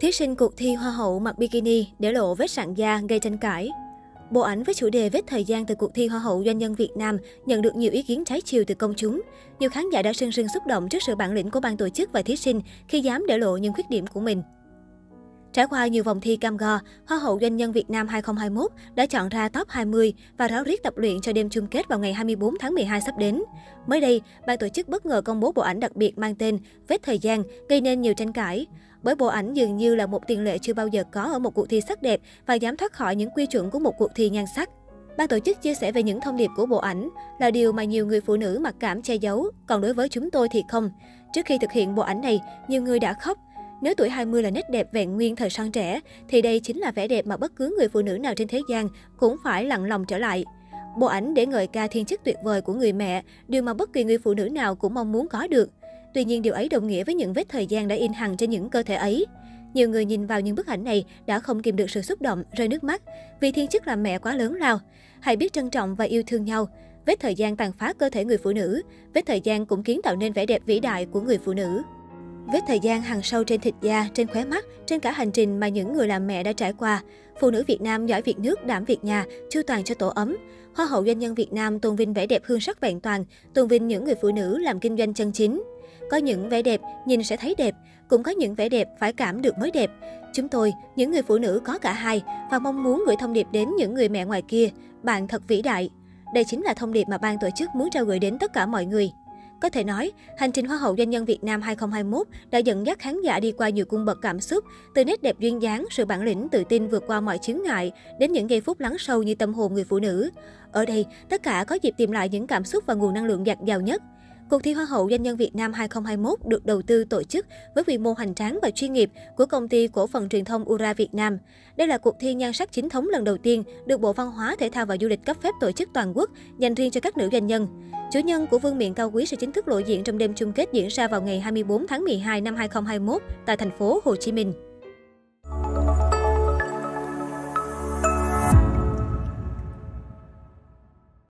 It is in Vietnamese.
Thí sinh cuộc thi Hoa hậu mặc bikini để lộ vết sạn da gây tranh cãi. Bộ ảnh với chủ đề vết thời gian từ cuộc thi Hoa hậu doanh nhân Việt Nam nhận được nhiều ý kiến trái chiều từ công chúng. Nhiều khán giả đã sưng sưng xúc động trước sự bản lĩnh của ban tổ chức và thí sinh khi dám để lộ những khuyết điểm của mình. Trải qua nhiều vòng thi cam go, Hoa hậu doanh nhân Việt Nam 2021 đã chọn ra top 20 và ráo riết tập luyện cho đêm chung kết vào ngày 24 tháng 12 sắp đến. Mới đây, ban tổ chức bất ngờ công bố bộ ảnh đặc biệt mang tên Vết thời gian, gây nên nhiều tranh cãi. Bởi bộ ảnh dường như là một tiền lệ chưa bao giờ có ở một cuộc thi sắc đẹp và dám thoát khỏi những quy chuẩn của một cuộc thi nhan sắc. Ban tổ chức chia sẻ về những thông điệp của bộ ảnh là điều mà nhiều người phụ nữ mặc cảm che giấu, còn đối với chúng tôi thì không. Trước khi thực hiện bộ ảnh này, nhiều người đã khóc nếu tuổi 20 là nét đẹp vẹn nguyên thời son trẻ, thì đây chính là vẻ đẹp mà bất cứ người phụ nữ nào trên thế gian cũng phải lặng lòng trở lại. Bộ ảnh để ngợi ca thiên chức tuyệt vời của người mẹ, điều mà bất kỳ người phụ nữ nào cũng mong muốn có được. Tuy nhiên điều ấy đồng nghĩa với những vết thời gian đã in hằn trên những cơ thể ấy. Nhiều người nhìn vào những bức ảnh này đã không kìm được sự xúc động, rơi nước mắt, vì thiên chức làm mẹ quá lớn lao. Hãy biết trân trọng và yêu thương nhau. Vết thời gian tàn phá cơ thể người phụ nữ, vết thời gian cũng kiến tạo nên vẻ đẹp vĩ đại của người phụ nữ. Vết thời gian hằn sâu trên thịt da, trên khóe mắt, trên cả hành trình mà những người làm mẹ đã trải qua. Phụ nữ Việt Nam giỏi việc nước, đảm việc nhà, chu toàn cho tổ ấm. Hoa hậu doanh nhân Việt Nam tôn vinh vẻ đẹp hương sắc vẹn toàn, tôn vinh những người phụ nữ làm kinh doanh chân chính. Có những vẻ đẹp nhìn sẽ thấy đẹp, cũng có những vẻ đẹp phải cảm được mới đẹp. Chúng tôi, những người phụ nữ có cả hai và mong muốn gửi thông điệp đến những người mẹ ngoài kia, bạn thật vĩ đại. Đây chính là thông điệp mà ban tổ chức muốn trao gửi đến tất cả mọi người. Có thể nói, hành trình Hoa hậu doanh nhân Việt Nam 2021 đã dẫn dắt khán giả đi qua nhiều cung bậc cảm xúc, từ nét đẹp duyên dáng, sự bản lĩnh tự tin vượt qua mọi chướng ngại, đến những giây phút lắng sâu như tâm hồn người phụ nữ. Ở đây, tất cả có dịp tìm lại những cảm xúc và nguồn năng lượng dạt dào nhất. Cuộc thi Hoa hậu Doanh nhân Việt Nam 2021 được đầu tư tổ chức với quy mô hoành tráng và chuyên nghiệp của công ty cổ phần truyền thông Ura Việt Nam. Đây là cuộc thi nhan sắc chính thống lần đầu tiên được Bộ Văn hóa, Thể thao và Du lịch cấp phép tổ chức toàn quốc dành riêng cho các nữ doanh nhân. Chủ nhân của Vương miện cao quý sẽ chính thức lộ diện trong đêm chung kết diễn ra vào ngày 24 tháng 12 năm 2021 tại thành phố Hồ Chí Minh.